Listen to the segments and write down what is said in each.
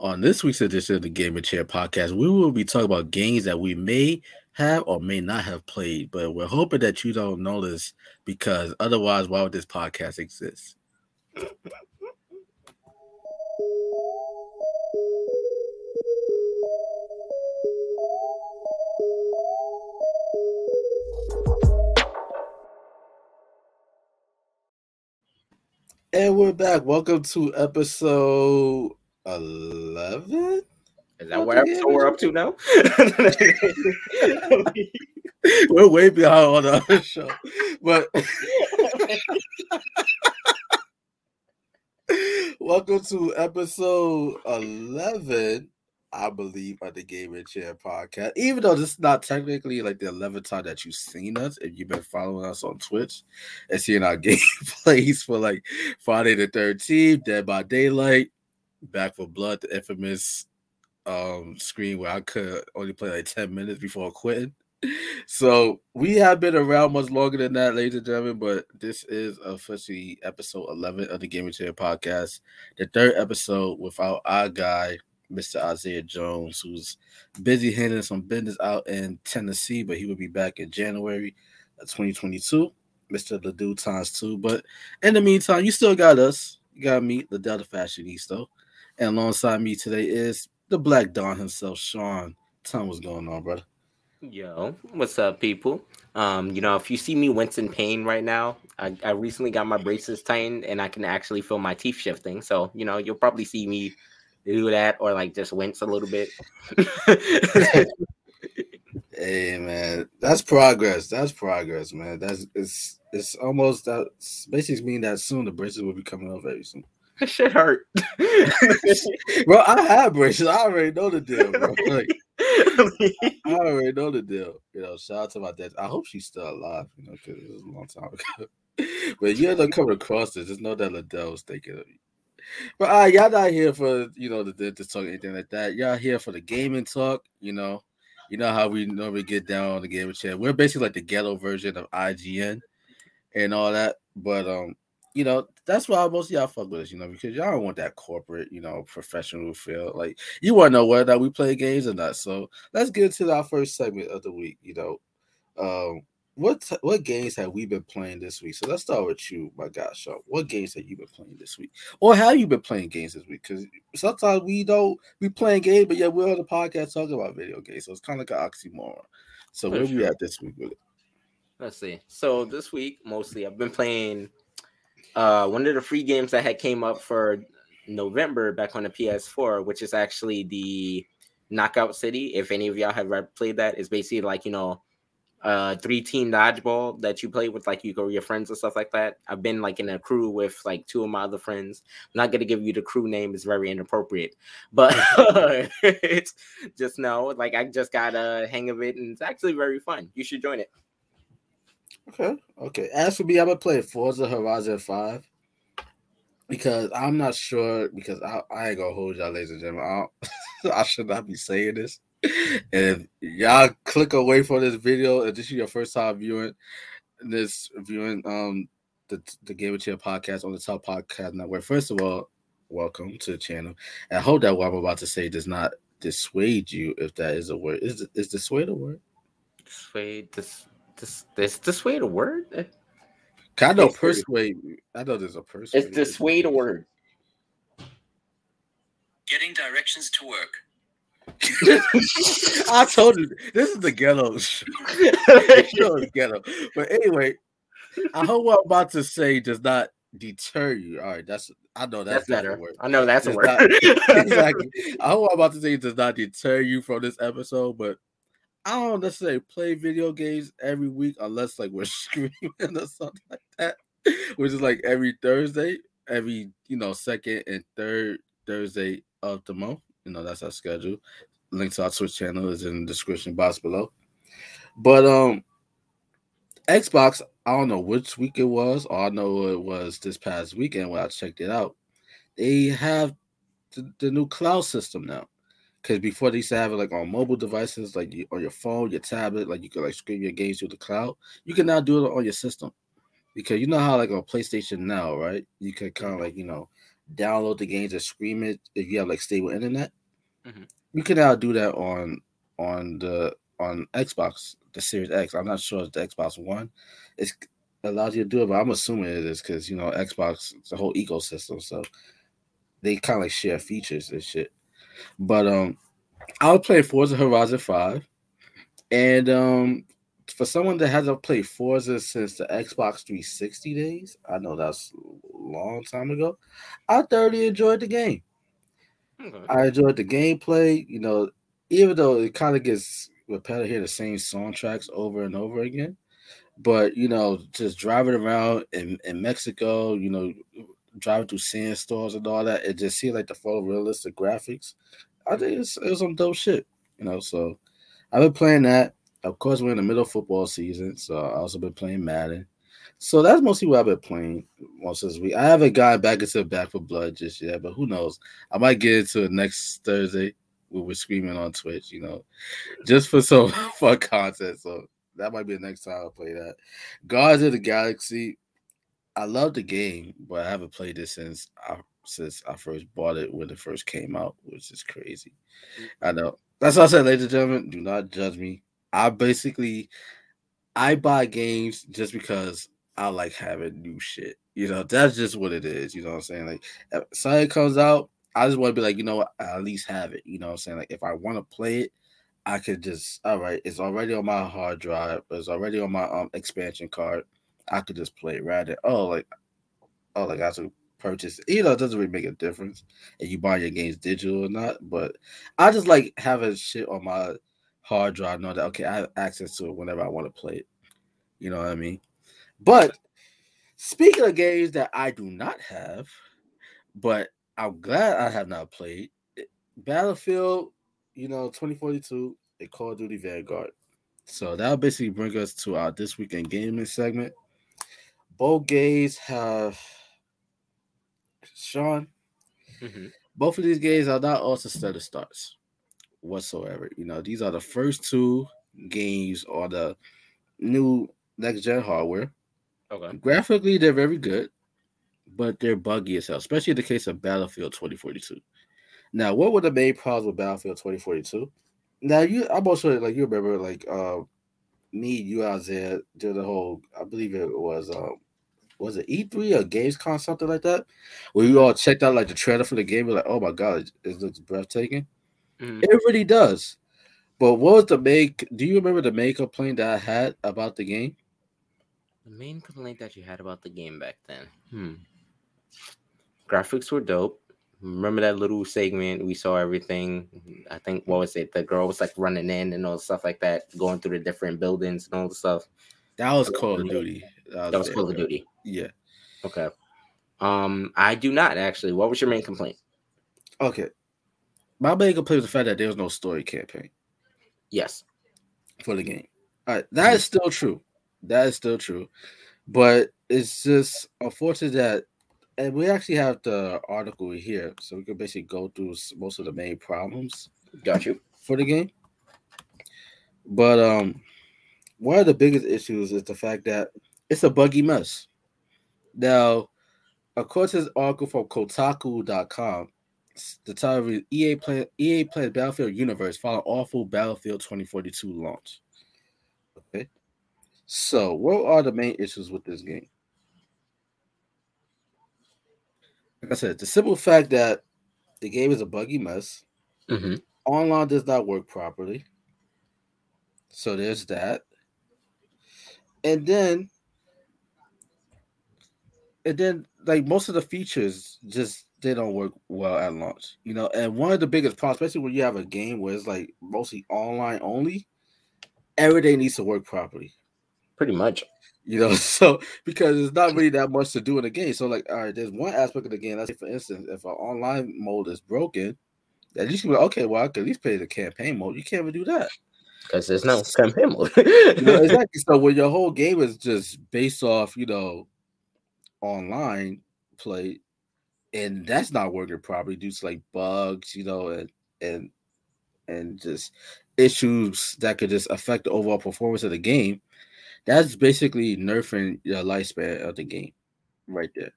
On this week's edition of the Gaming Chair podcast, we will be talking about games that we may have or may not have played, but we're hoping that you don't notice because otherwise, why would this podcast exist? And we're back. Welcome to episode 11. Is that what episode we're up to now? we're way behind on the other show. But welcome to episode 11, I believe, of the Gaming Chair podcast. Even though this is not technically like the 11th time that you've seen us, if you've been following us on Twitch and seeing our gameplays for like Friday the 13th, Dead by Daylight, Back for Blood, the infamous um screen where I could only play like 10 minutes before quitting. So we have been around much longer than that, ladies and gentlemen, but this is officially episode 11 of the Gaming Chair podcast, the third episode without our guy, Mr. Isaiah Jones, who's busy handling some business out in Tennessee, but he will be back in January of 2022. Mr. Ledoux times two. But in the meantime, you still got us. You got me, the Delta Fashionista. And alongside me today is the Black Don himself, Shawn. Tell what's going on, brother. Yo, what's up, people? Um, you know, if you see me wince in pain right now, I, I recently got my braces tightened and I can actually feel my teeth shifting. So, you know, you'll probably see me do that or like just wince a little bit. hey man, that's progress. That's progress, man. That's it's it's almost that basically mean that soon the braces will be coming off very soon. Shit hurt. bro, I have braces. I already know the deal, bro. Like, I already know the deal. You know, shout out to my dad. I hope she's still alive, you know, because it was a long time ago. but you end up coming across this, just know that Ladale was thinking of you. But uh, y'all not here for you know the talk anything like that. Y'all here for the gaming talk, you know. You know how we normally get down on the gaming chat. We're basically like the ghetto version of IGN and all that. But um, you know, that's why most of y'all fuck with us, you know, because y'all don't want that corporate, you know, professional feel. Like you want to know whether we play games or not. So let's get into our first segment of the week. You know, um, what what games have we been playing this week? So let's start with you, my gosh. So what games have you been playing this week, or have you been playing games this week? Because sometimes we don't we playing games, but yeah, we're on the podcast talking about video games, so it's kind of like an oxymoron. So where sure. we at this week with it? Let's see. So this week, mostly I've been playing uh, one of the free games that had came up for November back on the PS4, which is actually the Knockout City. If any of y'all have ever played that, it's basically like you know, uh, three team dodgeball that you play with like you go your friends and stuff like that. I've been like in a crew with like two of my other friends. I'm not gonna give you the crew name; it's very inappropriate. But it's just know, like I just got a hang of it, and it's actually very fun. You should join it. Okay, okay. As for me, I'm gonna play Forza Horizon Five because I'm not sure because I, I ain't gonna hold y'all, ladies and gentlemen. I, I should not be saying this. And y'all click away from this video, if this is your first time viewing this viewing um the the Gaming Chair podcast on the Top Podcast Network. First of all, welcome to the channel. And I hope that what I'm about to say does not dissuade you, if that is a word. Is is dissuade a word? Dissuade this this this dissuade a word? Eh, I know persuade. I know there's a persuade. It's dissuade a word. Getting directions to work. I told you this is the ghetto show. the ghetto. But anyway, I hope what I'm about to say does not deter you. All right, that's I know that's, that's better. Word. I know that's a word. Not, exactly. I hope what I'm about to say does not deter you from this episode, but I don't necessarily play video games every week unless like we're screaming or something like that, which is like every Thursday, every you know second and third Thursday of the month. You know that's our schedule. Link to our Twitch channel is in the description box below. But um, Xbox, I don't know which week it was. All I know it was this past weekend when I checked it out. They have the, the new cloud system now. Because before they used to have it like on mobile devices, like you, on your phone, your tablet, like you could like stream your games through the cloud. You can now do it on your system. Because you know how like on PlayStation now, right? You can kind of like, you know, download the games and stream it if you have like stable internet. Mhm. You can now do that on on the on Xbox, the Series X. I'm not sure if the Xbox One it's allows you to do it, but I'm assuming it is because you know Xbox it's a whole ecosystem, so they kind of like share features and shit. But um, I was playing Forza Horizon Five, and um, for someone that hasn't played Forza since the Xbox 360 days, I know that's a long time ago. I thoroughly enjoyed the game. Okay. I enjoyed the gameplay. You know, even though it kind of gets repetitive, hear the same soundtracks over and over again. But you know, just driving around in, in Mexico, you know, driving through sandstorms and all that, it just seemed like the photorealistic graphics. I think it's, it was some dope shit. You know, so I've been playing that. Of course, we're in the middle of football season, so I also been playing Madden. So that's mostly what I've been playing most this week. I haven't gotten back into Back for Blood just yet, but who knows? I might get into it next Thursday when we're screaming on Twitch, you know, just for some fun content. So that might be the next time I play that. Guardians of the Galaxy. I love the game, but I haven't played it since I since I first bought it when it first came out, which is crazy. I know. That's what I said, ladies and gentlemen. Do not judge me. I basically I buy games just because I like having new shit. You know, that's just what it is. You know what I'm saying? Like if something comes out, I just want to be like, you know what, I at least have it. You know what I'm saying? Like if I want to play it, I could just all right, it's already on my hard drive, it's already on my um expansion card. I could just play it rather. Oh, like oh, like I to purchase. You know, it doesn't really make a difference if you buy your games digital or not. But I just like having shit on my hard drive, know that okay, I have access to it whenever I want to play it. You know what I mean? But speaking of games that I do not have, but I'm glad I have not played eh, Battlefield, you know, 2042 and Call of Duty Vanguard. So that'll basically bring us to our this weekend gaming segment. Both games have Shawn. Mhm. Both of these games are not also stutter starts whatsoever. You know, these are the first two games on the new next gen hardware. Okay. Graphically, they're very good, but they're buggy as hell, especially in the case of Battlefield 2042. Now, what were the main problems with Battlefield 2042? Now, you, I'm also like you remember, like uh, me, you out there did the whole. I believe it was um, was it E3 or Gamescom, something like that, where you all checked out like the trailer for the game. We're like, oh my god, it, looks breathtaking. Mhm. It really does. But what was the make? Do you remember the main complaint that I had about the game? The main complaint that you had about the game back then. Hmm. Graphics were dope. Remember that little segment? We saw everything. I think what was it? The girl was like running in and all the stuff like that, going through the different buildings and all the stuff. That was Call of Duty. That was Call of. Duty. Yeah. Okay. Um, I do not actually. What was your main complaint? Okay. My main complaint was the fact that there was no story campaign Yes. for the game. All right, that is still true. That is still true. But it's just unfortunate that, and we actually have the article here, so we can basically go through most of the main problems Got you. for the game. But um, one of the biggest issues is the fact that it's a buggy mess. Now, according to this article from Kotaku.com, the title is EA play EA plays Battlefield Universe following awful Battlefield 2042 launch. Okay. So, what are the main issues with this game? Like I said, the simple fact that the game is a buggy mess hmm online does not work properly. So there's that. And then and then like most of the features just they don't work well at launch. You know, and one of the biggest problems, especially when you have a game where it's like mostly online only, everything needs to work properly. Pretty much. You know, so because it's not really that much to do in the game. So, like, all right, there's one aspect of the game. Let's say, for instance, if an online mode is broken, at least you be like, okay, well, I can at least play the campaign mode. You can't even do that. Because there's no mode. You know, exactly. So when your whole game is just based off, you know, online play, and that's not working properly due to like bugs, you know, and and and just issues that could just affect the overall performance of the game. That's basically nerfing the lifespan of the game, right there.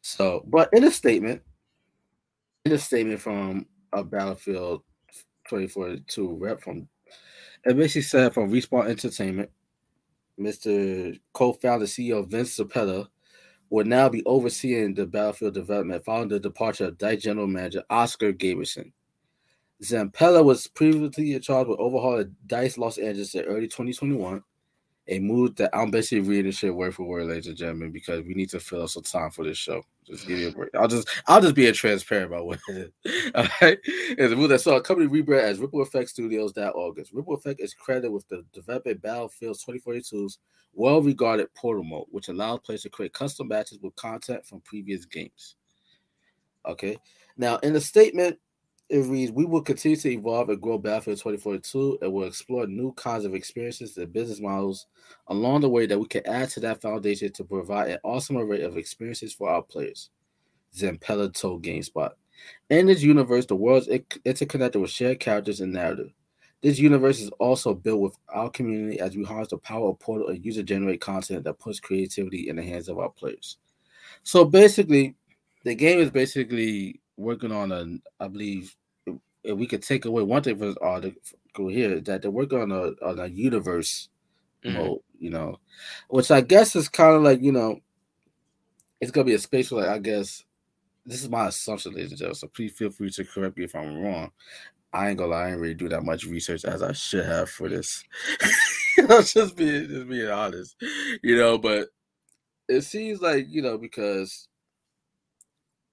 So, but in a statement, in a statement from a Battlefield 2042 rep from basically said from Respawn Entertainment, Mr. co-founder CEO Vince Zampella will now be overseeing the Battlefield development following the departure of DICE general manager Oskar Gabrielson. Zampella was previously in charge with overhauling DICE Los Angeles in early 2021 a mood that I'm basically reading this shit word for word, ladies and gentlemen, because we need to fill up some time for this show. Just give you a break. I'll just I'll just be transparent about what it is. All right. It's a mood that saw a company rebrand as Ripple Effect Studios August. Ripple Effect is credited with the developing Battlefield 2042's well-regarded portal mode, which allows players to create custom matches with content from previous games. Okay. Now, in the statement, it reads, We will continue to evolve and grow Battlefield 2042 and will explore new kinds of experiences and business models along the way that we can add to that foundation to provide an awesome array of experiences for our players. Zampella told GameSpot. In this universe, the world is interconnected with shared characters and narrative. This universe is also built with our community as we harness the power of Portal and user generated content that puts creativity in the hands of our players. So basically, the game is basically working on a, I believe, if we could take away one thing from this article here, that they're working on a on a universe mm-hmm. mode, you know, which I guess is kind of like you know, it's gonna be a space where like I guess this is my assumption, ladies and gentlemen. So please feel free to correct me if I'm wrong. I ain't gonna lie, I ain't really do that much research as I should have for this. I'm just being just being honest, you know, but it seems like, you know, because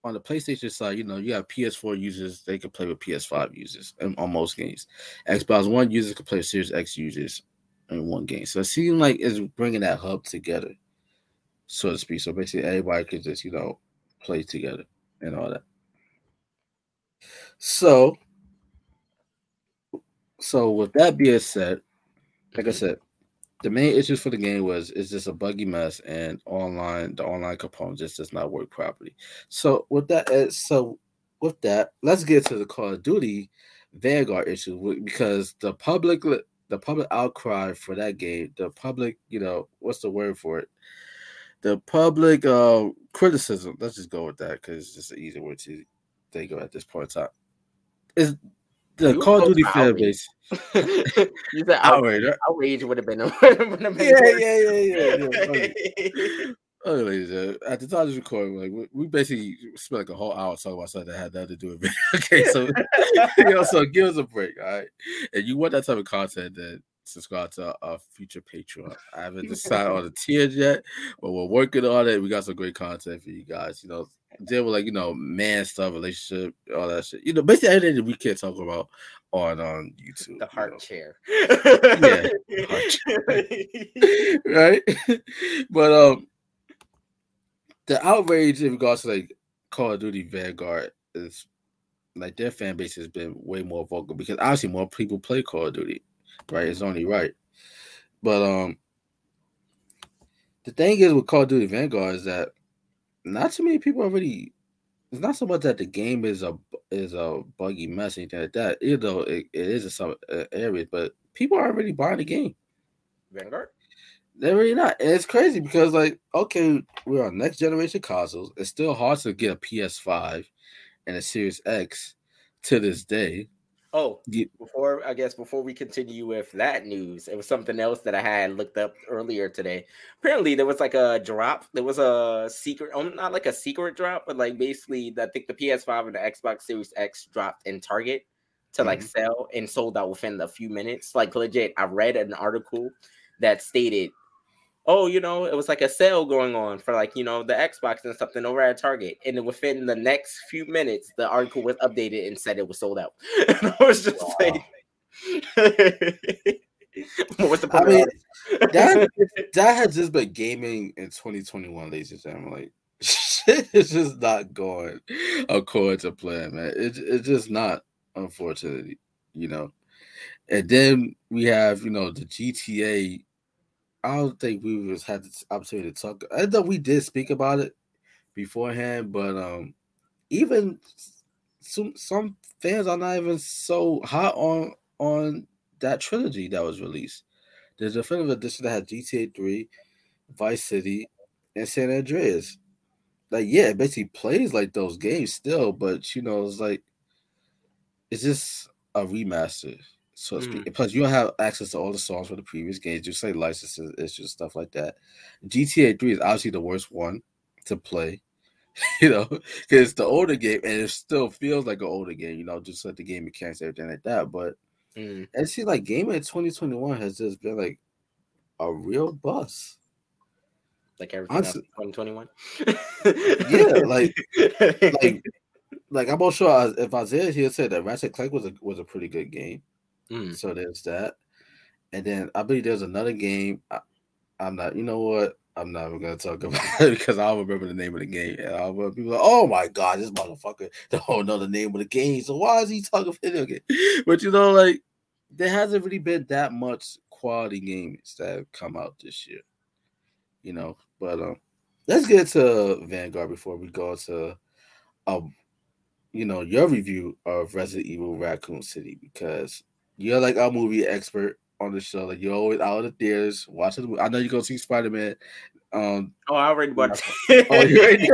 on the PlayStation side, you know, you have PS4 users, they can play with PS5 users on most games. Xbox One users can play with Series X users in one game. So it seems like it's bringing that hub together, so to speak. So basically, everybody can just, you know, play together and all that. So, so with that being said, like I said, the main issues for the game was it's just a buggy mess and online the online component just does not work properly. So with that, uh, so with that, let's get to the Call of Duty Vanguard issue because the public the public outcry for that game, the public, you know, what's the word for it? The public uh, criticism. Let's just go with that because it's just an easy word to think of at this point in time. Is the you Call of Duty fan base. you said outrage. Outrage would have been. A, would have been yeah, yeah, yeah, yeah, yeah, Oh, ladies, uh, at the time of this recording, like we, we, basically spent like a whole hour talking about something that had nothing to do with it. okay, so you know, so give us a break, all right? And you want that type of content, then subscribe to our future Patreon. I haven't decided on the tiers yet, but we're working on it. We got some great content for you guys. You know, deal with like you know man stuff, relationship, all that shit. You know, basically everything we can't talk about on on YouTube. The heart you know. chair. yeah, heart chair. right. but um, the outrage in regards to like Call of Duty Vanguard is like their fan base has been way more vocal because obviously more people play Call of Duty, right? It's only right. But um, the thing is with Call of Duty Vanguard is that not too many people already. It's not so much that the game is a is a buggy mess anything like that. Even though it, it is in some uh, areas, but people are already buying the game. Vanguard. They're really not. And it's crazy because like, okay, we're on next generation consoles. It's still hard to get a PS5 and a Series X to this day. Oh, before I guess before we continue with that news, it was something else that I had looked up earlier today. Apparently, there was like a drop. There was a secret, oh, not like a secret drop, but like basically, I think the PS5 and the Xbox Series X dropped in Target to like mm-hmm. sell and sold out within a few minutes. Like legit, I read an article that stated oh, you know, it was like a sale going on for like, you know, the Xbox and something over at Target. And then within the next few minutes, the article was updated and said it was sold out. and I was just wow. like, what's the point? I mean, that, that has just been gaming in 2021, ladies and gentlemen. Like, shit is just not going according to plan, man. It, it's just not, unfortunately, you know. And then we have, you know, the GTA I don't think we was had the opportunity to talk. I know we did speak about it beforehand, but um, even some some fans are not even so hot on on that trilogy that was released. The definitive edition that had GTA 3, Vice City, and San Andreas. like yeah, it basically plays like those games still, but you know, it's like it's just a remaster, so. Mm. Plus, you don't have access to all the songs for the previous games, just like licenses issues, stuff like that. GTA 3 is obviously the worst one to play. You know, because it's the older game and it still feels like an older game, you know, just like the game mechanics, everything like that. But Mm. and see, like gaming in 2021 has just been like a real bust. Like everything Honestly- else 2021. Yeah, like- Like, like I'm not sure I- if Isaiah here said that Ratchet Clank was a was a pretty good game. Mm. So there's that. And then I believe there's another game. I, I'm not, you know what? I'm not even gonna talk about it because I don't remember the name of the game. And I'll be like, oh my god, this motherfucker don't know the name of the game. So why is he talking video game? But you know, like there hasn't really been that much quality games that have come out this year. You know, but um let's get to Vanguard before we go to um you know your review of Resident Evil Raccoon City because you're like a movie expert on the show. Like you're always out of the theaters watching the movie. I know you're gonna see Spider Man. Um, Oh, I already watched. Oh, you already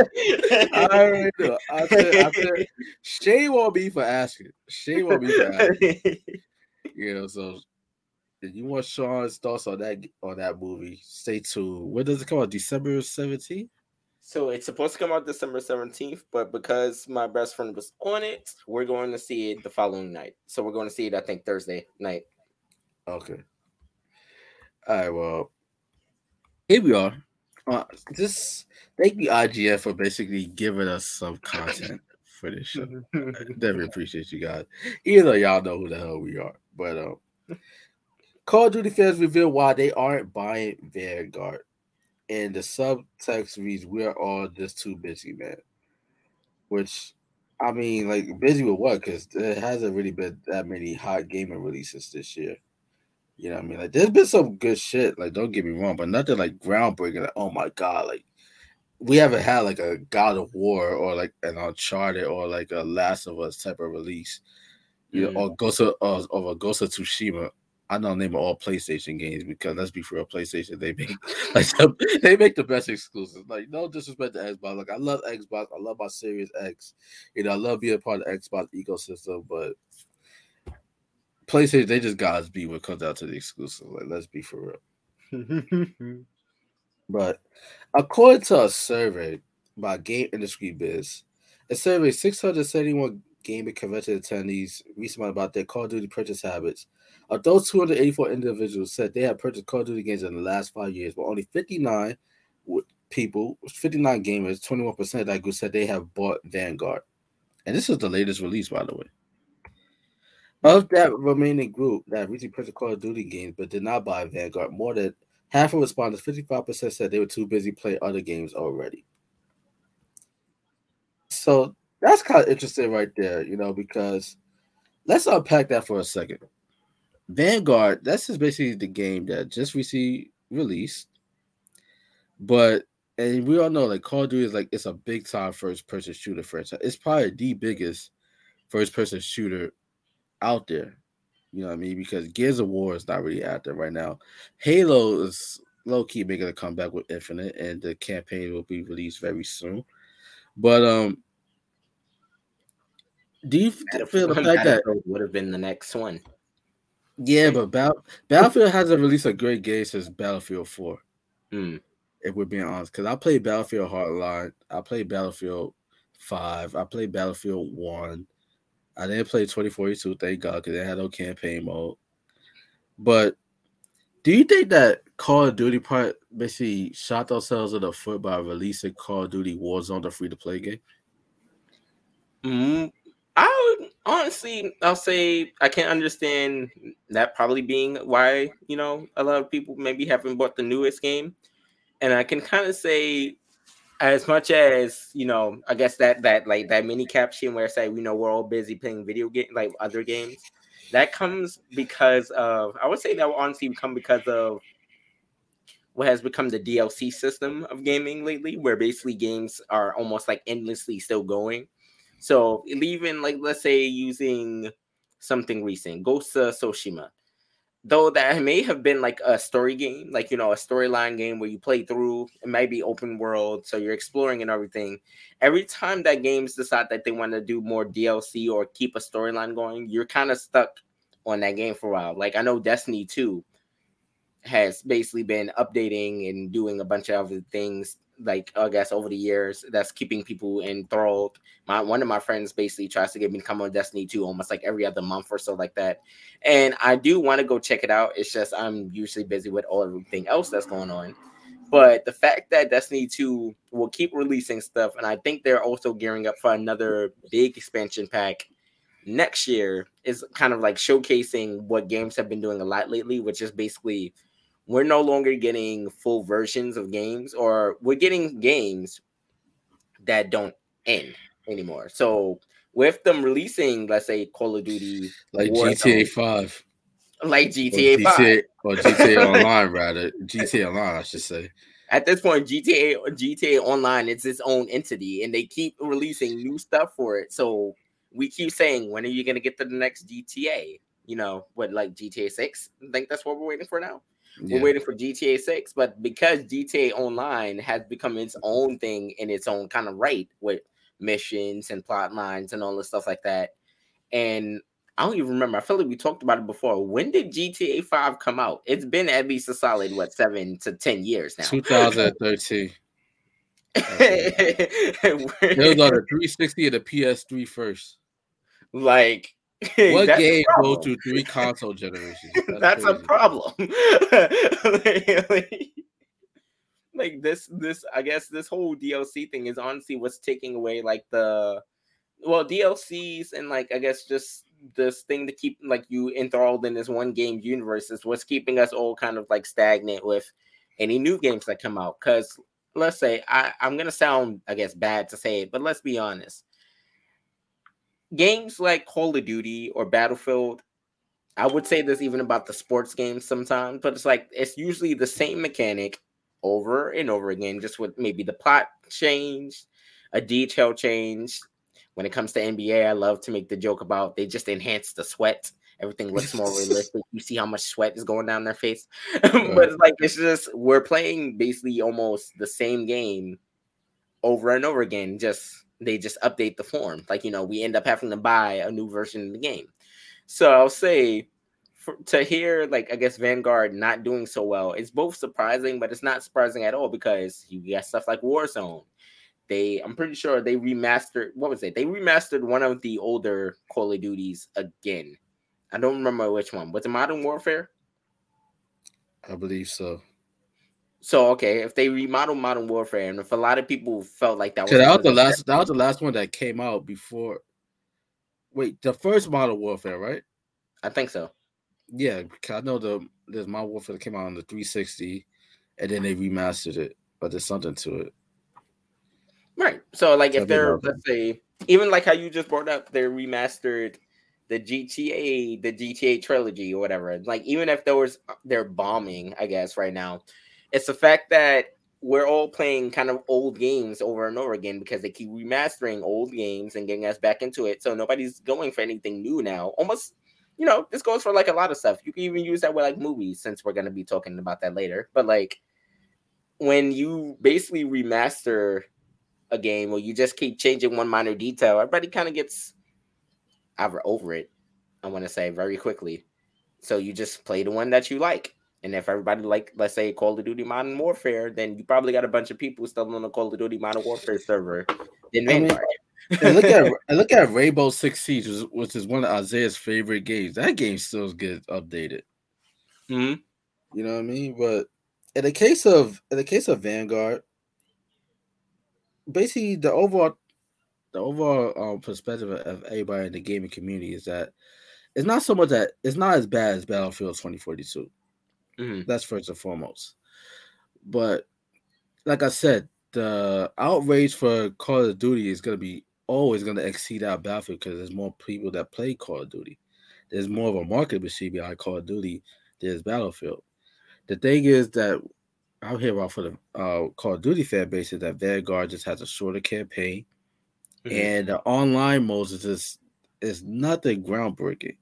I already know. I said, I said, shame on me for asking. Shame on me for asking. You know, so if you want Shawn's thoughts on that on that movie, stay tuned. When does it come out? December 17th? So it's supposed to come out December 17th, but because my best friend was on it, we're going to see it the following night. So we're going to see it, I think, Thursday night. Okay. All right. Well, here we are. Uh, just thank you, IGN, for basically giving us some content for this show. Definitely appreciate you guys. Even though y'all know who the hell we are, but um, Call of Duty fans reveal why they aren't buying Vanguard, and the subtext reads, "We're all just too busy, man." Which, I mean, like busy with what? Because there hasn't really been that many hot gaming releases this year. You know what I mean? Like, there's been some good shit. Like, don't get me wrong, but nothing like groundbreaking. Like, oh my god, like we haven't had like a God of War or like an Uncharted or like a Last of Us type of release. You know, mm. or Ghost of or, or a Ghost of Tsushima. I know name of all PlayStation games because let's be for real, PlayStation they make like they make the best exclusives. Like no disrespect to Xbox, like I love Xbox, I love my Series X. You know, I love being a part of the Xbox ecosystem, but PlayStation they just gotta be what comes out to the exclusive. Like let's be for real. But according to a survey by Game Industry Biz, a survey 671 gaming convention attendees recently about their Call of Duty purchase habits. Of those 284 individuals said they have purchased Call of Duty games in the last five years, but only 59 people, 59 gamers, 21% of that group said they have bought Vanguard. And this is the latest release, by the way. Of that remaining group that recently purchased Call of Duty games but did not buy Vanguard, more than half of respondents, 55%, said they were too busy playing other games already. So that's kind of interesting right there, you know, because let's unpack that for a second. Vanguard, that's just basically the game that just recently released, but and we all know like Call of Duty is like it's a big time first person shooter franchise. It's probably the biggest first person shooter out there. You know what I mean? Because Gears of War is not really out there right now. Halo is low key making a comeback with Infinite, and the campaign will be released very soon. But um, do you feel the fact that would have been the next one. Yeah, but Battle, Battlefield hasn't released a great game since Battlefield Four. Hmm. If we're being honest, because I played Battlefield Hardline, I played Battlefield Five, I played Battlefield One. I didn't play 2042, thank God, because they had no campaign mode. But do you think that Call of Duty part basically shot themselves in the foot by releasing Call of Duty Warzone, the free to play game? Mm, I would honestly, I'll say I can't understand that probably being why you know a lot of people maybe haven't bought the newest game, and I can kind of say as much as you know, I guess that that like that mini caption where I say we know we're all busy playing video game like other games, that comes because of I would say that will honestly come because of what has become the DLC system of gaming lately, where basically games are almost like endlessly still going. So even like let's say using something recent, Ghost of Tsushima. though that may have been like a story game, like you know, a storyline game where you play through, it might be open world, so you're exploring and everything. Every time that games decide that they want to do more DLC or keep a storyline going, you're kind of stuck on that game for a while. Like I know Destiny 2 has basically been updating and doing a bunch of other things like I guess over the years that's keeping people enthralled. My one of my friends basically tries to get me to come on Destiny 2 almost like every other month or so like that. And I do want to go check it out. It's just I'm usually busy with all everything else that's going on. But the fact that Destiny 2 will keep releasing stuff, and I think they're also gearing up for another big expansion pack next year, is kind of like showcasing what games have been doing a lot lately, which is basically we're no longer getting full versions of games or we're getting games that don't end anymore. So with them releasing, let's say Call of Duty like GTA 5. Like GTA, or 5. Or GTA Online rather. GTA Online, I should say. At this point, GTA GTA Online it's its own entity and they keep releasing new stuff for it. So we keep saying, when are you gonna get to the next GTA? You know, what like GTA 6? I think that's what we're waiting for now. Yeah. We're waiting for GTA 6, but because GTA Online has become its own thing in its own kind of right with missions and plot lines and all the stuff like that. And I don't even remember. I feel like we talked about it before. When did GTA 5 come out? It's been at least a solid what seven to ten years now. 2013. it was on the 360 of the PS3 first. Like what game goes through three console generations? That's, That's a problem. like, this, this, I guess this whole DLC thing is honestly what's taking away like the well DLCs and like I guess just this thing to keep like you enthralled in this one game universe is what's keeping us all kind of like stagnant with any new games that come out. Because let's say I, I'm gonna sound I guess bad to say it, but let's be honest games like Call of Duty or Battlefield, I would say this even about the sports games sometimes, but it's like it's usually the same mechanic over and over again, just with maybe the plot change, a detail change. When it comes to NBA, I love to make the joke about they just enhance the sweat. Everything looks more realistic. You see how much sweat is going down their face. but it's like it's just we're playing basically almost the same game over and over again, just they just update the form. Like, you know, we end up having to buy a new version of the game. So I'll say for, to hear, like, I guess Vanguard not doing so well, it's both surprising, but it's not surprising at all because you got stuff like Warzone. They, I'm pretty sure they remastered, what was it? They remastered one of the older Call of Duties again. I don't remember which one. Was it Modern Warfare? I believe so. So okay, if they remodel Modern Warfare, and if a lot of people felt like that was, that was the last, that was the last one that came out before. Wait, the first Modern Warfare, right? I think so. Yeah, I know the there's Modern Warfare that came out on the 360, and then they remastered it, but there's something to it. Right. So like, if they're let's say even like how you just brought up, they're remastered the GTA, the GTA trilogy or whatever. Like even if there was uh, they're bombing, I guess right now it's the fact that we're all playing kind of old games over and over again because they keep remastering old games and getting us back into it. So nobody's going for anything new now. Almost, you know, this goes for like a lot of stuff. You can even use that with like movies since we're going to be talking about that later. But like when you basically remaster a game or you just keep changing one minor detail, everybody kind of gets over over it. I want to say very quickly. So you just play the one that you like. And if everybody like, let's say, Call of Duty Modern Warfare, then you probably got a bunch of people still on the Call of Duty Modern Warfare server. Then I mean, and look at and look at Rainbow Six Siege, which is one of Isaiah's favorite games. That game still gets updated. hmm You know what I mean? But in the case of in the case of Vanguard, basically the overall the overall um, perspective of everybody in the gaming community is that it's not so much that it's not as bad as Battlefield 2042. Mm-hmm. That's first and foremost. But like I said, the outrage for Call of Duty is going to be always going to exceed our Battlefield because there's more people that play Call of Duty. There's more of a market with CBI Call of Duty there's Battlefield. The thing is that I'm here off for the uh, Call of Duty fan base is that Vanguard just has a shorter campaign, mm-hmm. and the online modes is just is nothing groundbreaking.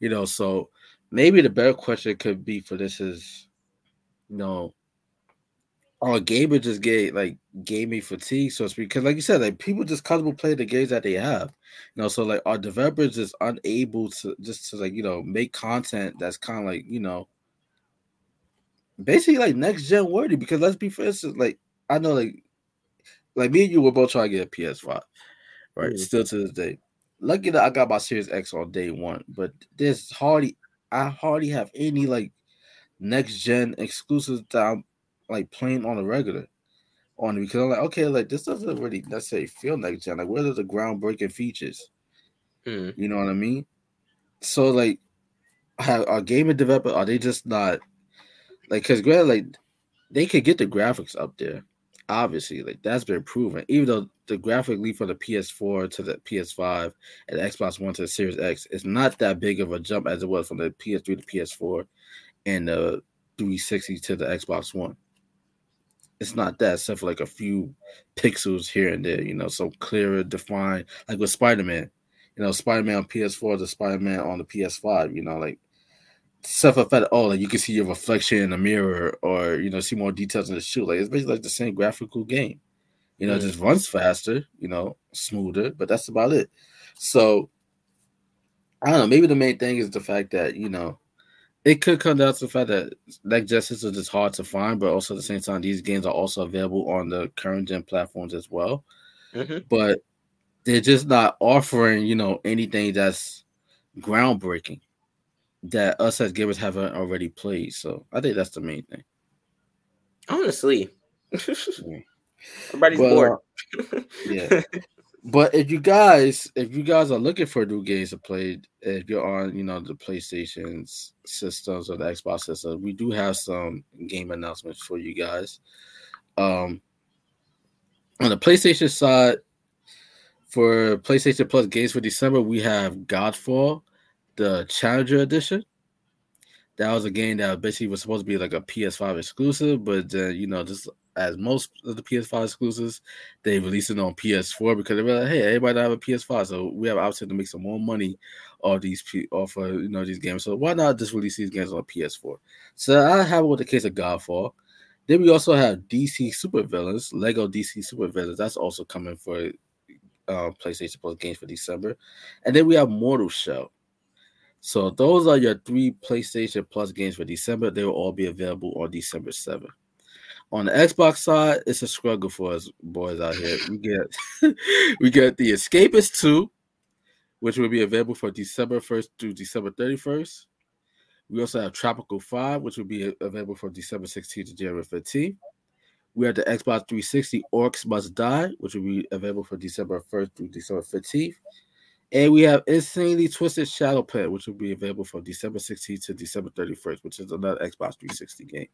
You know, so maybe the better question could be for this is, you know, are gamer just get like gaming fatigue, so to speak? Because, like you said, like people just comfortable playing the games that they have, you know. So, like, are developers just unable to just to like you know make content that's kind of like you know basically like next gen worthy? Because let's be for instance, like I know like like me and you were both trying to get a PS5, right? Mm-hmm. Still to this day. Lucky that I got my Series X on day one, but there's hardly I hardly have any like next gen exclusives that I'm like playing on a regular on because I'm like, okay, like this doesn't really necessarily feel next gen. Like, what are the groundbreaking features? Mm. You know what I mean? So like, have our gaming developer are they just not like because granted, like they could get the graphics up there, obviously, like that's been proven. Even though the graphic leap from the PS4 to the PS5 and the Xbox One to the Series X is not that big of a jump as it was from the PS3 to PS4 and the 360 to the Xbox One it's not that except for like a few pixels here and there, you know, so clearer, defined, like with Spider Man. You know, Spider Man on PS4 to Spider Man on the PS5, you know, like stuff effect. all. like you can see your reflection in the mirror or, you know, see more details in the shoe. Like it's basically like the same graphical game. You know, mm. just runs faster, you know, smoother, but that's about it. So I don't know. Maybe the main thing is the fact that, you know, it could come down to the fact that like justice is just hard to find, but also at the same time, these games are also available on the current gen platforms as well. Mm-hmm. But they're just not offering, you know, anything that's groundbreaking that us as gamers haven't already played. So I think that's the main thing. Honestly, everybody's but, bored. Uh, yeah, But if you guys, if you guys are looking for new games to play, if you're on, you know, the PlayStation systems or the Xbox system, we do have some game announcements for you guys. Um, on the PlayStation side, for PlayStation Plus games for December, we have Godfall, the Challenger Edition. That was a game that basically was supposed to be like a PS5 exclusive, but then you know, just as most of the PS5 exclusives, they released it on PS4 because they were like, hey, everybody have a PS5, so we have option to make some more money off these off of you know these games. So why not just release these games on PS4? So I have with the case of Godfall. Then we also have DC Super Villains, Lego DC Super Villains. That's also coming for uh, PlayStation Plus games for December. And then we have Mortal Shell. So those are your three PlayStation Plus games for December. They will all be available on December 7th. On the Xbox side, it's a struggle for us boys out here. We get we get the Escapist 2, which will be available for December 1st through December 31st. We also have Tropico 5, which will be available for December 16th to January 15th. We have the Xbox 360 Orcs Must Die, which will be available for December 1st through December 15th. And we have Insanely Twisted Shadow Planet, which will be available from December 16th to December 31st, which is another Xbox 360 game.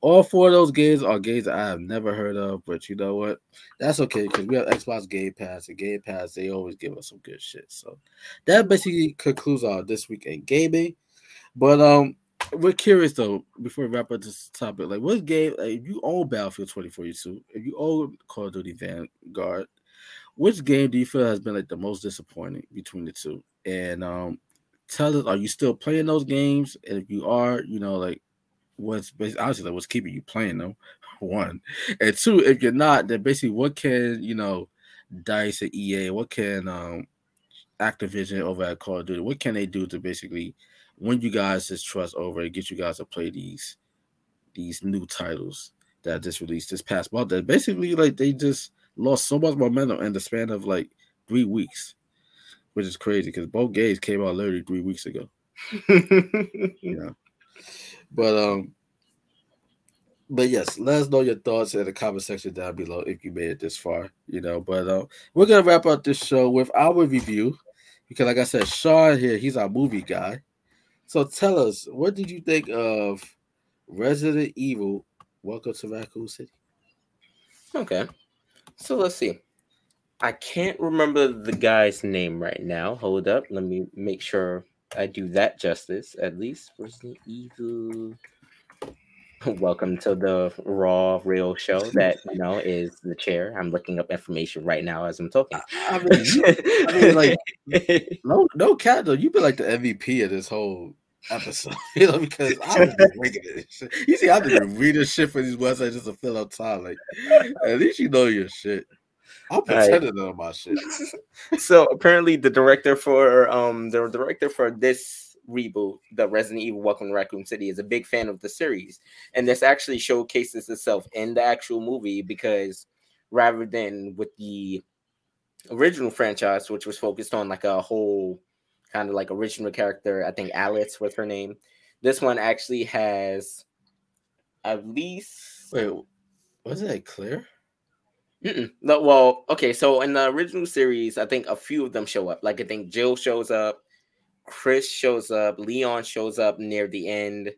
All four of those games are games that I have never heard of, but you know what? That's okay because we have Xbox Game Pass and Game Pass. They always give us some good shit. So that basically concludes our this week in gaming. But um, we're curious though. Before we wrap up this topic, like what game? Like, if you own Battlefield 2042, if you own Call of Duty Vanguard, which game do you feel has been like the most disappointing between the two? And um, tell us, are you still playing those games? And if you are, you know, like what's basically like what's keeping you playing them. One and two, if you're not, then basically what can you know Dice and EA, what can um Activision over at Call of Duty, what can they do to basically win you guys this trust over and get you guys to play these these new titles that just released this past month? That basically like they just lost so much momentum in the span of like three weeks, which is crazy because both games came out literally three weeks ago. yeah. But um, but yes, let us know your thoughts in the comment section down below if you made it this far, you know. But uh, we're gonna wrap up this show with our review because, like I said, Shawn here, he's our movie guy. So tell us, what did you think of Resident Evil? Welcome to Raccoon City. Okay, so let's see. I can't remember the guy's name right now. Hold up, let me make sure I do that justice at least. Resident Evil. Welcome to the Raw Real Show that you know is the chair. I'm looking up information right now as I'm talking. I mean, I mean like no, no cat though. You've been like the MVP of this whole episode, you know, because I was just reading it. You see, I've been reading shit for these websites just to fill up time. Like, at least you know your shit. I'm pretending right. on my shit. so apparently, the director for um the director for this reboot, the Resident Evil Welcome to Raccoon City, is a big fan of the series, and this actually showcases itself in the actual movie because rather than with the original franchise, which was focused on like a whole kind of like original character. I think Alice was her name. This one actually has at least. Wait, was it Claire? No, well, okay. So in the original series, I think a few of them show up. Like I think Jill shows up, Chris shows up, Leon shows up near the end.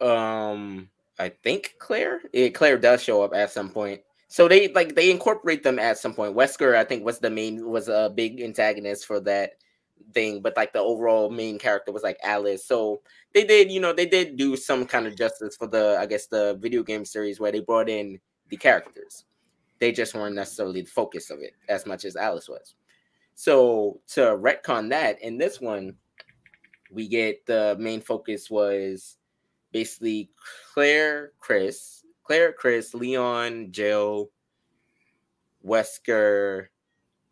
Um, I think Claire. Yeah, Claire does show up at some point. So they like they incorporate them at some point. Wesker, I think, was the main was a big antagonist for that thing, but like the overall main character was like Alice. So they did, you know, they did do some kind of justice for the, I guess, the video game series where they brought in the characters. They just weren't necessarily the focus of it as much as Alice was. So to retcon that in this one, we get the main focus was basically Claire, Chris, Claire, Chris, Leon, Jill, Wesker,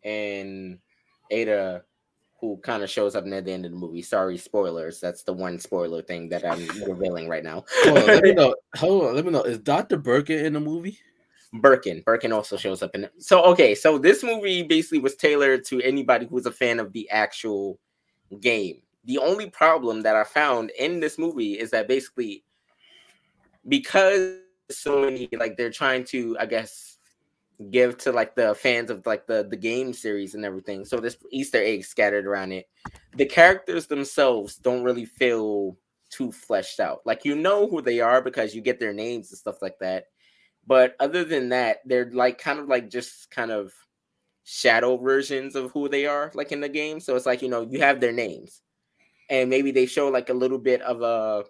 and Ada, who kind of shows up near the end of the movie. Sorry, spoilers. That's the one spoiler thing that I'm revealing right now. Hold on, let me know. Hold on, let me know. Is Dr. Birkin in the movie? Birkin. Birkin also shows up in it. So okay, so this movie basically was tailored to anybody who's a fan of the actual game. The only problem that I found in this movie is that basically because so many like they're trying to i guess give to like the fans of like the the game series and everything. So this easter egg scattered around it. The characters themselves don't really feel too fleshed out. Like you know who they are because you get their names and stuff like that. But other than that they're like kind of like just kind of shadow versions of who they are like in the game. So it's like you know you have their names. And maybe they show like a little bit of a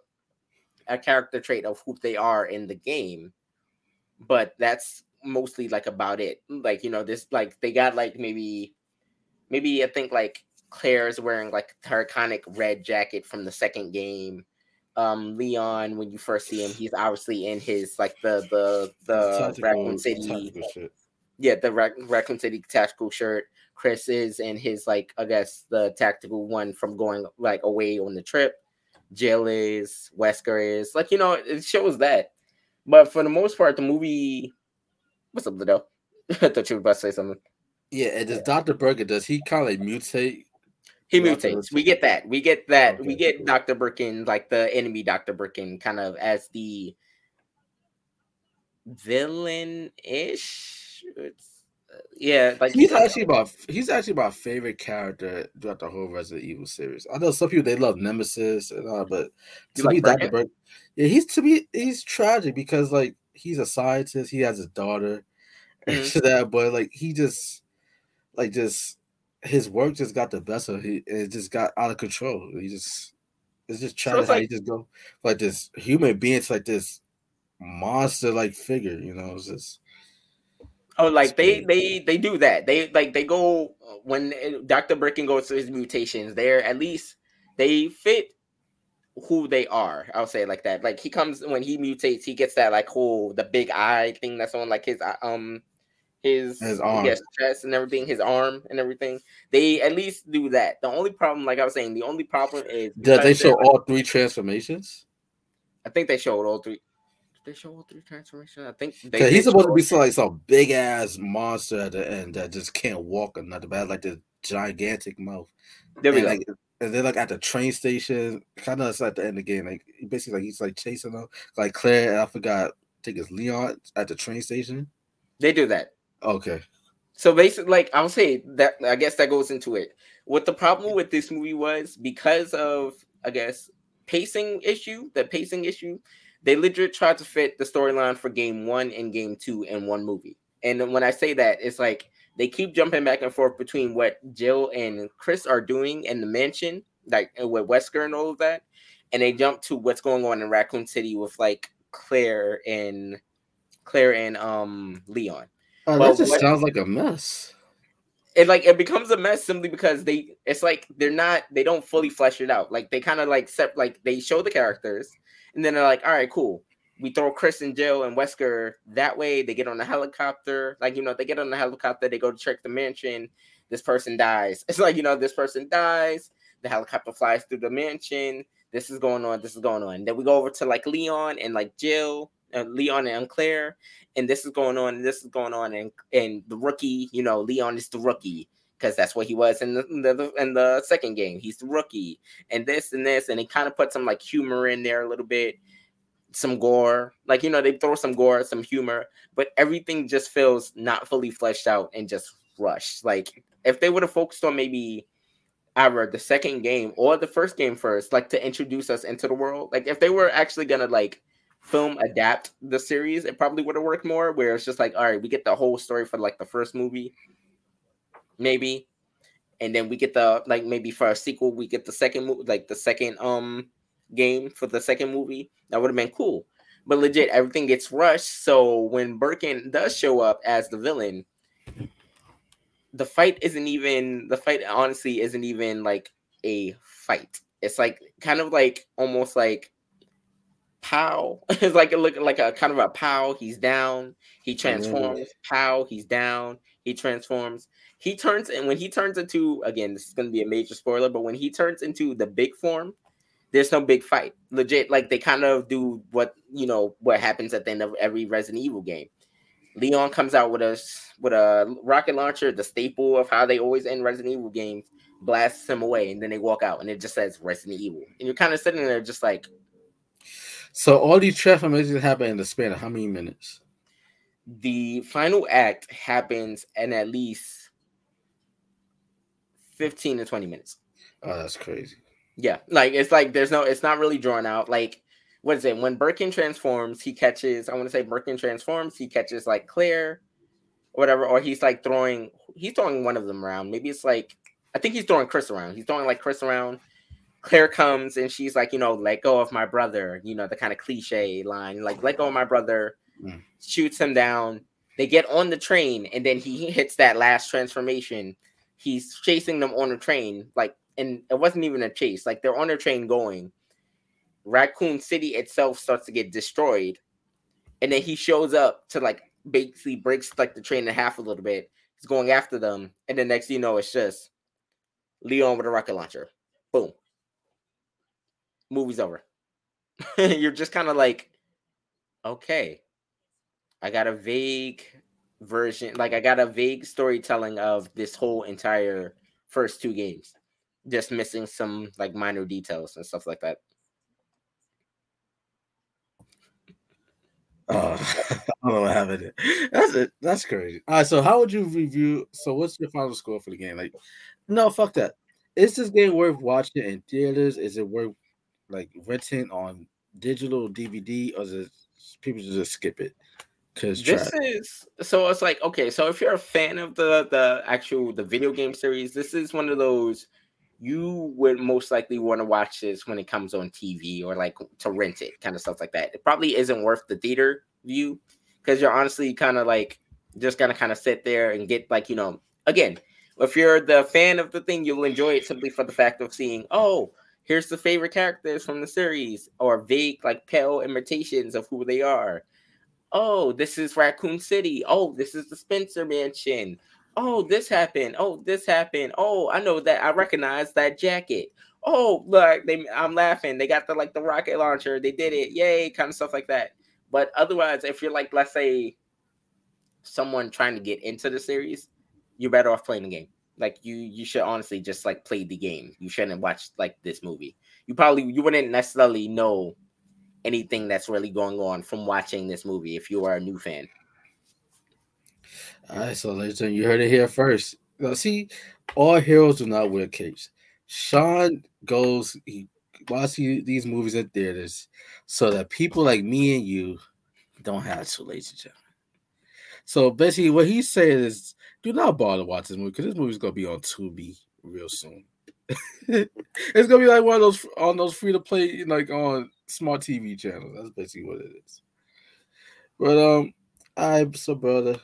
a character trait of who they are in the game, but that's mostly like about it. Like you know, this like they got like maybe maybe I think like Claire's wearing like her iconic red jacket from the second game. Um, Leon, when you first see him, he's obviously in his like the the the tactical, Raccoon City, yeah, the Rac- Raccoon City tactical shirt. Chris is in his like I guess the tactical one from going like away on the trip. Jill is, Wesker is. Like, you know, it shows that. But for the most part, the movie. What's up, Lido? I thought you were about to say something. Yeah, and does Dr. Birkin, does he kind of like mutate? He mutates. We get that. We get that. Okay, we get cool. Dr. Birkin, like the enemy Dr. Birkin, kind of as the villain ish. It's yeah, like he's actually my he's actually my favorite character throughout the whole Resident Evil series. I know some people they love Nemesis and all, but to me, Dr. Yeah, he's to me he's tragic because like he's a scientist, he has a daughter, mm-hmm. to that, but like he just like just his work just got the best of he it just got out of control. He just it's just tragic so how like, he just go like this human being to like this monster like figure, you know, it's just Oh, like they they they do that. They like they go when Dr. Birkin goes to his mutations. They're at least they fit who they are. I'll say like that. Like he comes when he mutates, he gets that like whole the big eye thing that's on like his uh, um his his arm, his chest and everything, his arm and everything. They at least do that. The only problem, like I was saying, the only problem is did they show all three transformations? I think they showed all three they show all three transformations? I think they, he's supposed to be some, like some big ass monster at the end that just can't walk or nothing, but like the gigantic mouth. There we and, go. Like, and then like at the train station, kind of at the end of the game, like basically like he's like chasing them, like Claire. I forgot. I think it's Leon at the train station. They do that. Okay. So basically, like I'll say that I guess that goes into it. What the problem with this movie was because of I guess pacing issue, the pacing issue they legit tried to fit the storyline for game one and game two in one movie. And when I say that, it's like they keep jumping back and forth between what Jill and Chris are doing in the mansion, like with Wesker and all of that, and they jump to what's going on in Raccoon City with like Claire and Claire and um Leon. Oh, that just what, sounds like a mess. it like it becomes a mess simply because they it's like they're not they don't fully flesh it out. Like they kind of like set like they show the characters and then they're like, all right, cool. We throw Chris and Jill and Wesker that way. They get on the helicopter. Like, you know, they get on the helicopter, they go to check the mansion. This person dies. It's like, you know, this person dies. The helicopter flies through the mansion. This is going on. This is going on. Then we go over to like Leon and like Jill, uh, Leon and Claire, and this is going on. And this is going on. And and the rookie, you know, Leon is the rookie because that's what he was in the, in the in the second game. He's the rookie, and this and this, and it kind of put some like humor in there a little bit, some gore, like you know they throw some gore, some humor, but everything just feels not fully fleshed out and just rushed. Like if they would have focused on maybe either the second game or the first game first, like to introduce us into the world. Like if they were actually gonna like film adapt the series, it probably would have worked more. Where it's just like, all right, we get the whole story for like the first movie, maybe, and then we get the like maybe for a sequel we get the second movie, like the second um game for the second movie. That would have been cool. But legit, everything gets rushed. So when Birkin does show up as the villain, the fight isn't even the fight honestly isn't even like a fight. It's like kind of like almost like pow. it's like a look like a kind of a pow. He's down. He transforms. Mm-hmm. Pow. He's down. He transforms. He turns and when he turns into again, this is gonna be a major spoiler, but when he turns into the big form, there's no big fight. Legit, like they kind of do what you know what happens at the end of every Resident Evil game. Leon comes out with a with a rocket launcher, the staple of how they always end Resident Evil games, blasts him away, and then they walk out, and it just says Resident Evil, and you're kind of sitting there just like. So all these transformations happen in the span of how many minutes? The final act happens in at least fifteen to twenty minutes. Oh, that's crazy. Yeah, like it's like there's no, it's not really drawn out. Like what is it? When Birkin transforms, he catches. I want to say Birkin transforms. He catches like Claire, or whatever, or he's like throwing. He's throwing one of them around. Maybe it's like I think he's throwing Chris around. He's throwing like Chris around. Claire comes and she's like, you know, let go of my brother. You know, the kind of cliche line, like let go of my brother. Mm. Shoots him down. They get on the train, and then he hits that last transformation. He's chasing them on the train, like, and it wasn't even a chase. Like they're on the train going Raccoon City itself starts to get destroyed, and then he shows up to like basically breaks like the train in half a little bit. He's going after them, and the next you know, it's just Leon with a rocket launcher. Boom. Movie's over. You're just kind of like, okay, I got a vague version, like I got a vague storytelling of this whole entire first two games, just missing some like minor details and stuff like that. Uh, I don't know what happened. That's it. That's crazy. All right. So, how would you review? So, what's your final score for the game? Like, no, fuck that. Is this game worth watching in theaters? Is it worth like renting on digital DVD, or is it people just skip it? Because this is so it's like okay. So if you're a fan of the the actual the video game series, this is one of those you would most likely want to watch this when it comes on TV or like to rent it, kind of stuff like that. It probably isn't worth the theater view because you're honestly kind of like just gonna kind of sit there and get like you know again if you're the fan of the thing you'll enjoy it simply for the fact of seeing oh here's the favorite characters from the series or vague like pale imitations of who they are oh this is raccoon city oh this is the spencer mansion oh, this happened. Oh, this happened. Oh, I know that. I recognize that jacket. Oh, look, they. I'm laughing. They got the like the rocket launcher. They did it. Yay! Kind of stuff like that. But otherwise, if you're like, let's say, someone trying to get into the series, you're better off playing the game. Like you, you should honestly just like play the game. You shouldn't watch like this movie. You probably you wouldn't necessarily know anything that's really going on from watching this movie if you are a new fan. All right, so ladies and gentlemen, you heard it here first. Now, see, all heroes do not wear capes. Shawn goes, he watches these movies at theaters so that people like me and you don't have to, ladies and gentlemen. So basically, what he's saying is, do not bother watching this movie because this movie's gonna be on Tubi real soon. it's gonna be like one of those on those free to play, like on smart TV channels. That's basically what it is. But um, I so brother,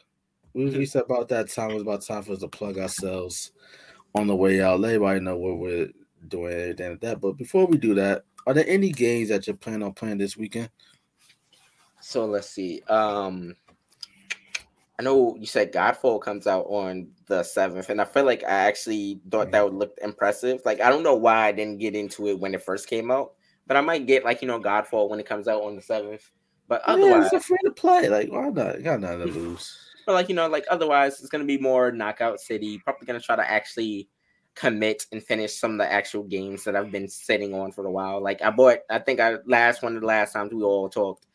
we, said about that time. It was about time for us to plug ourselves on the way out. Let everybody know what we're doing and everything like that. But before we do that, are there any games that you're planning on playing this weekend? So let's see. Um, I know you said Godfall comes out on the seventh, and I feel like I actually thought that mm-hmm. would look impressive. Like I don't know why I didn't get into it when it first came out, but I might get like you know Godfall when it comes out on the seventh. But Yeah, otherwise, it's free to play. Like, why not? You got nothing to lose. but like you know, like otherwise, it's gonna be more Knockout City. Probably gonna try to actually commit and finish some of the actual games that I've been sitting on for a while. Like I bought, I think I last one of the last times we all talked,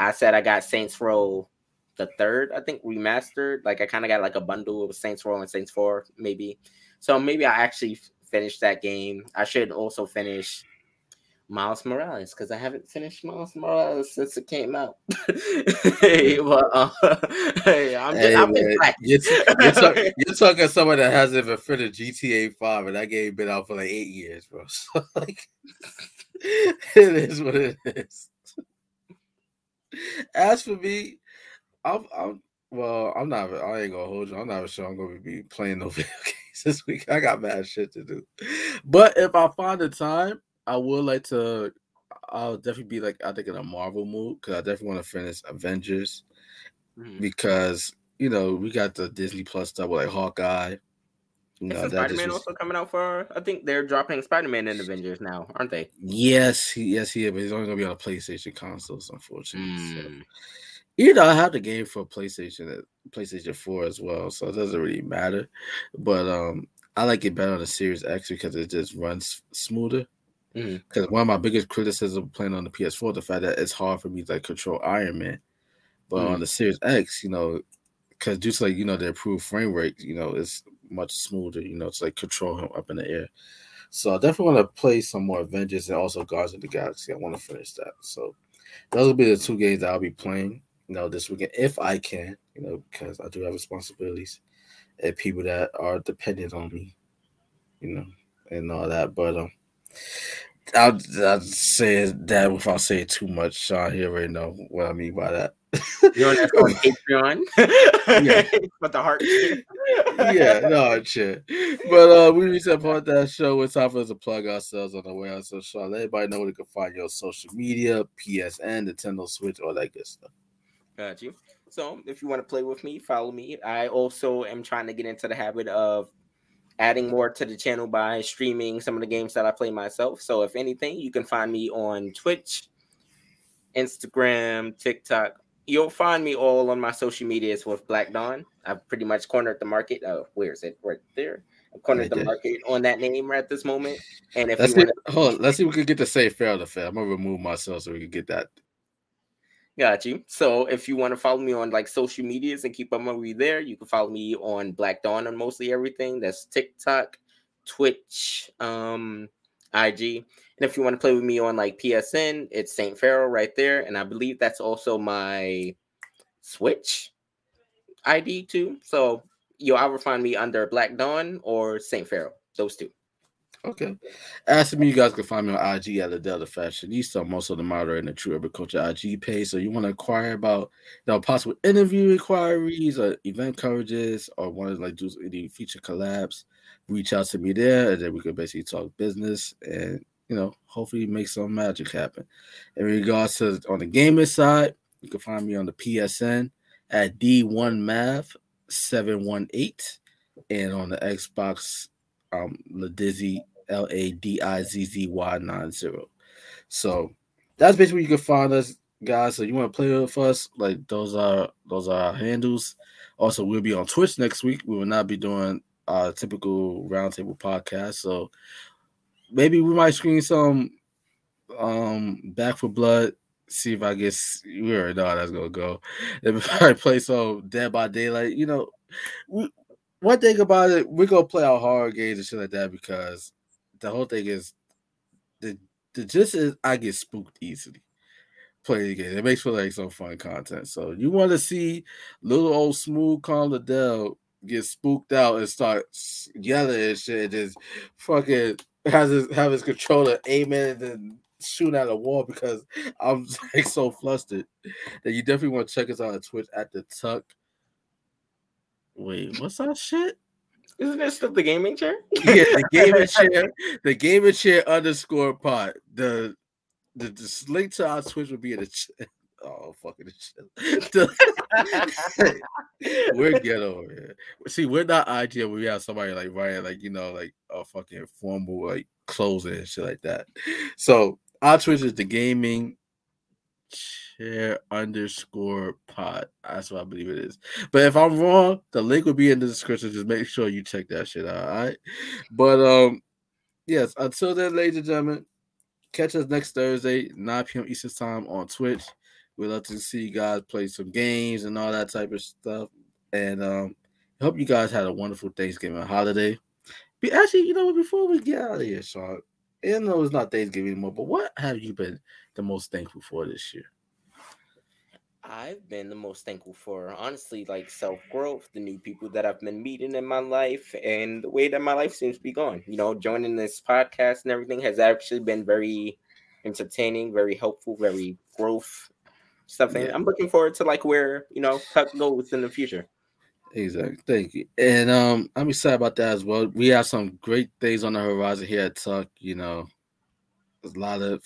I said I got Saints Row the third, I think remastered. Like I kind of got like a bundle of Saints Row and Saints Four, maybe. So maybe I actually f- finished that game. I should also finish Miles Morales because I haven't finished Miles Morales since it came out. hey, but uh, hey, I'm just, Hey, I'm man, you're, you're, talk- you're talking to someone that hasn't even finished GTA 5, and that game been out for like eight years, bro. So, like, it is what it is. As for me, I'm, I'm well, I'm not, I ain't gonna hold you. I'm not sure I'm gonna be playing no video games this week. I got mad shit to do. But if I find the time, I would like to, I'll definitely be like, I think in a Marvel mood, because I definitely want to finish Avengers Mhm. because you know we got the Disney Plus stuff with like Hawkeye. You know, Isn't Spider Man was- also coming out for? I think they're dropping Spider Man in Avengers now, aren't they? yes, he, yes, he is, but he's only gonna be on PlayStation consoles, unfortunately. So. You know, I have the game for PlayStation, uh, PlayStation Four as well, so it doesn't really matter. But um, I like it better on the Series X because it just runs smoother. Because one of my biggest criticism playing on the PS4 the fact that it's hard for me to like, control Iron Man. But Mm. on the Series X, you know, because just like you know the improved frame rate, you know, it's much smoother. You know, to like control him up in the air. So I definitely want to play some more Avengers and also Guardians of the Galaxy. I want to finish that. So those will be the two games that I'll be playing. You know, this weekend if I can. You know, because I do have responsibilities and people that are dependent on me. You know, and all that. But um. I'll, I'll say that without saying too much. Shawn here already know what I mean by that. You're on that Patreon. Yeah. But the heart. yeah, no shit. But uh we reached that part that show. It's time for us to plug ourselves on the way out. So Shawn, let everybody know where they can find your social media, PSN, Nintendo Switch, all that good stuff. Got you. So if you want to play with me, follow me. I also am trying to get into the habit of adding more to the channel by streaming some of the games that I play myself. So if anything, you can find me on Twitch, Instagram, TikTok. You'll find me all on my social medias with Black Dawn. I've pretty much cornered the market. Oh, where is it? Right there. I've cornered Right the market on that name right at this moment. And if Let's you see, want to hold on, let's see if we can get the safe fare of the fair. I'm gonna remove myself so we can get that. Got you. So if you want to follow me on like social medias and keep up with me there, you can follow me on Black Dawn on mostly everything. That's TikTok, Twitch, um, IG. And if you want to play with me on like PSN, it's Saint Pharaoh right there. And I believe that's also my Switch ID too. So you'll either find me under Black Dawn or Saint Pharaoh. Those two. Okay. As for me, you guys can find me on IG at the Delta Fashionista. I'm also the moderator in the True Culture IG page. So you want to inquire about you know, possible interview inquiries or event coverages or want to like do any feature collabs, reach out to me there and then we can basically talk business and you know, hopefully make some magic happen. In regards to on the gaming side, you can find me on the PSN at D1Mav718 and on the Xbox um Ladizzy L A D I Z Z Y 90. So that's basically where you can find us, guys. So you want to play with us? Like those are those are our handles. Also, we'll be on Twitch next week. We will not be doing our typical roundtable podcast. So maybe we might screen some um Back 4 Blood. See if I get we already know how that's gonna go. We might play some Dead by Daylight. You know, we one thing about it, we're gonna play our horror games and shit like that because the whole thing is the the gist is I get spooked easily. Play the game. It makes for like some fun content. So you want to see little old smooth calm Ladale get spooked out and start yelling and shit and just fucking has his have his controller aiming and then shooting at a wall because I'm like so flustered that you definitely want to check us out on Twitch at the Tuck Wait, what's that shit? Isn't it still the gaming chair? Yeah, the gaming chair, the gaming chair underscore pot. The the, the link to our Twitch would be in the ch- oh fucking shit. we're ghetto over here. See, we're not IG. We have somebody like Ryan, like you know like a fucking formal like closing and shit like that. So our Twitch is the gaming chair underscore pot. That's what I believe it is. But if I'm wrong, the link will be in the description. Just make sure you check that shit out. All right. But um, yes. Until then, ladies and gentlemen, catch us next Thursday, 9 p.m. Eastern time on Twitch. We'd love to see you guys play some games and all that type of stuff. And um, hope you guys had a wonderful Thanksgiving holiday. But actually, you know, before we get out of here, Shawn, I know it's not Thanksgiving anymore, but what have you been the most thankful for this year? I've been the most thankful for, honestly, like self growth, the new people that I've been meeting in my life, and the way that my life seems to be going. You know, joining this podcast and everything has actually been very entertaining, very helpful, very growth stuff. And I'm looking forward to like where you know Tuck goes in the future. Exactly. Thank you. And um, I'm excited about that as well. We have some great things on the horizon here at Tuck. You know, a lot of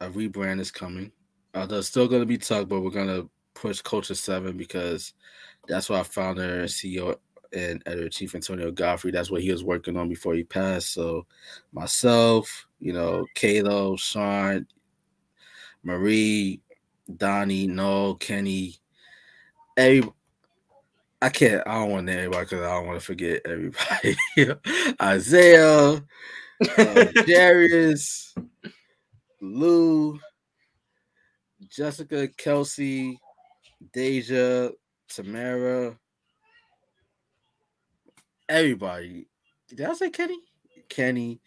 a rebrand is coming. Uh, there's still going to be Tuck, but we're going to push Culture Seven because that's what our founder CEO and editor chief Antonio Godfrey. That's what he was working on before he passed. So myself, you know, Kalo, Shawn, Marie, Donnie, Noel, Kenny, every. I can't. I don't want to name everybody because I don't want to forget everybody. Isaiah, uh, Darius, Lou, Jessica, Kelsey, Deja, Tamara, everybody. Did I say Kenny? Kenny.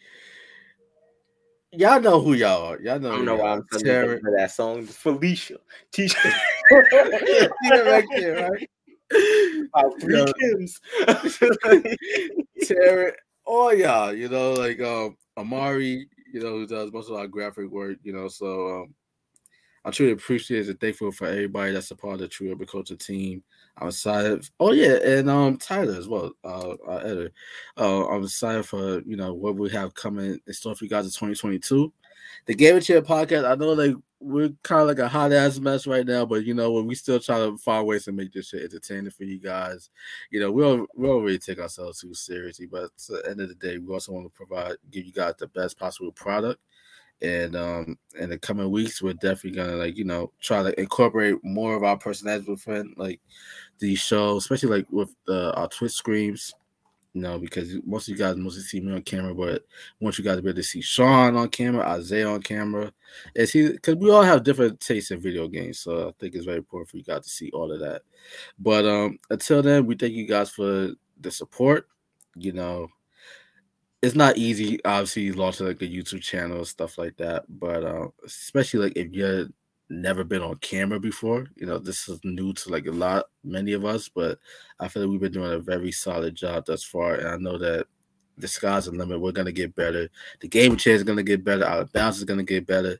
Y'all know who y'all are. Y'all know. I don't know why I'm telling you that song. Felicia, teacher. right there, right? About three Kims. Tara, oh yeah, you know, like um Amari, you know, who does most of our graphic work, you know, so um I truly appreciate it and thankful for everybody that's a part of the True Urban Culture team. I'm excited. Oh yeah, and um Tyler as well, uh, our editor. Uh, I'm excited for you know what we have coming in store for you guys in 2022. The Game and Chair podcast. I know like we're kind of like a hot ass mess right now, but you know when we still try to find ways to make this shit entertaining for you guys. You know we don't we don't really take ourselves too seriously, but at the end of the day, we also want to provide give you guys the best possible product and um in the coming weeks we're definitely gonna like you know try to incorporate more of our personalities within like these shows especially like with the our twitch screams you know because most of you guys mostly see me on camera but I want you guys to be able to see shawn on camera isaiah on camera and see because we all have different tastes in video games so i think it's very important for you guys to see all of that. But um until then we thank you guys for the support you know it's not easy, obviously, launching like a YouTube channel and stuff like that. But uh, especially like if you're never been on camera before, you know, this is new to like a lot, many of us. But I feel like we've been doing a very solid job thus far, and I know that the sky's the limit. We're gonna get better. The game chair is gonna get better. Our bounce is gonna get better.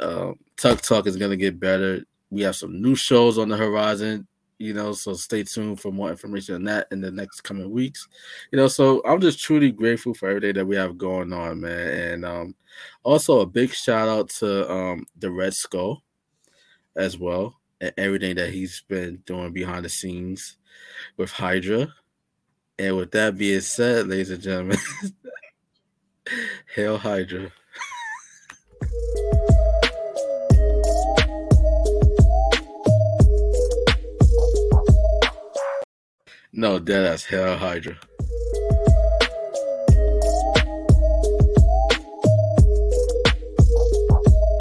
Um, Tuck Talk is gonna get better. We have some new shows on the horizon you know so stay tuned for more information on that in the next coming weeks. You know so i'm just truly grateful for everything that we have going on man. And um also a big shout out to um the red skull as well and everything that he's been doing behind the scenes with hydra. And with that being said ladies and gentlemen hail hydra No, dead ass Hell Hydra.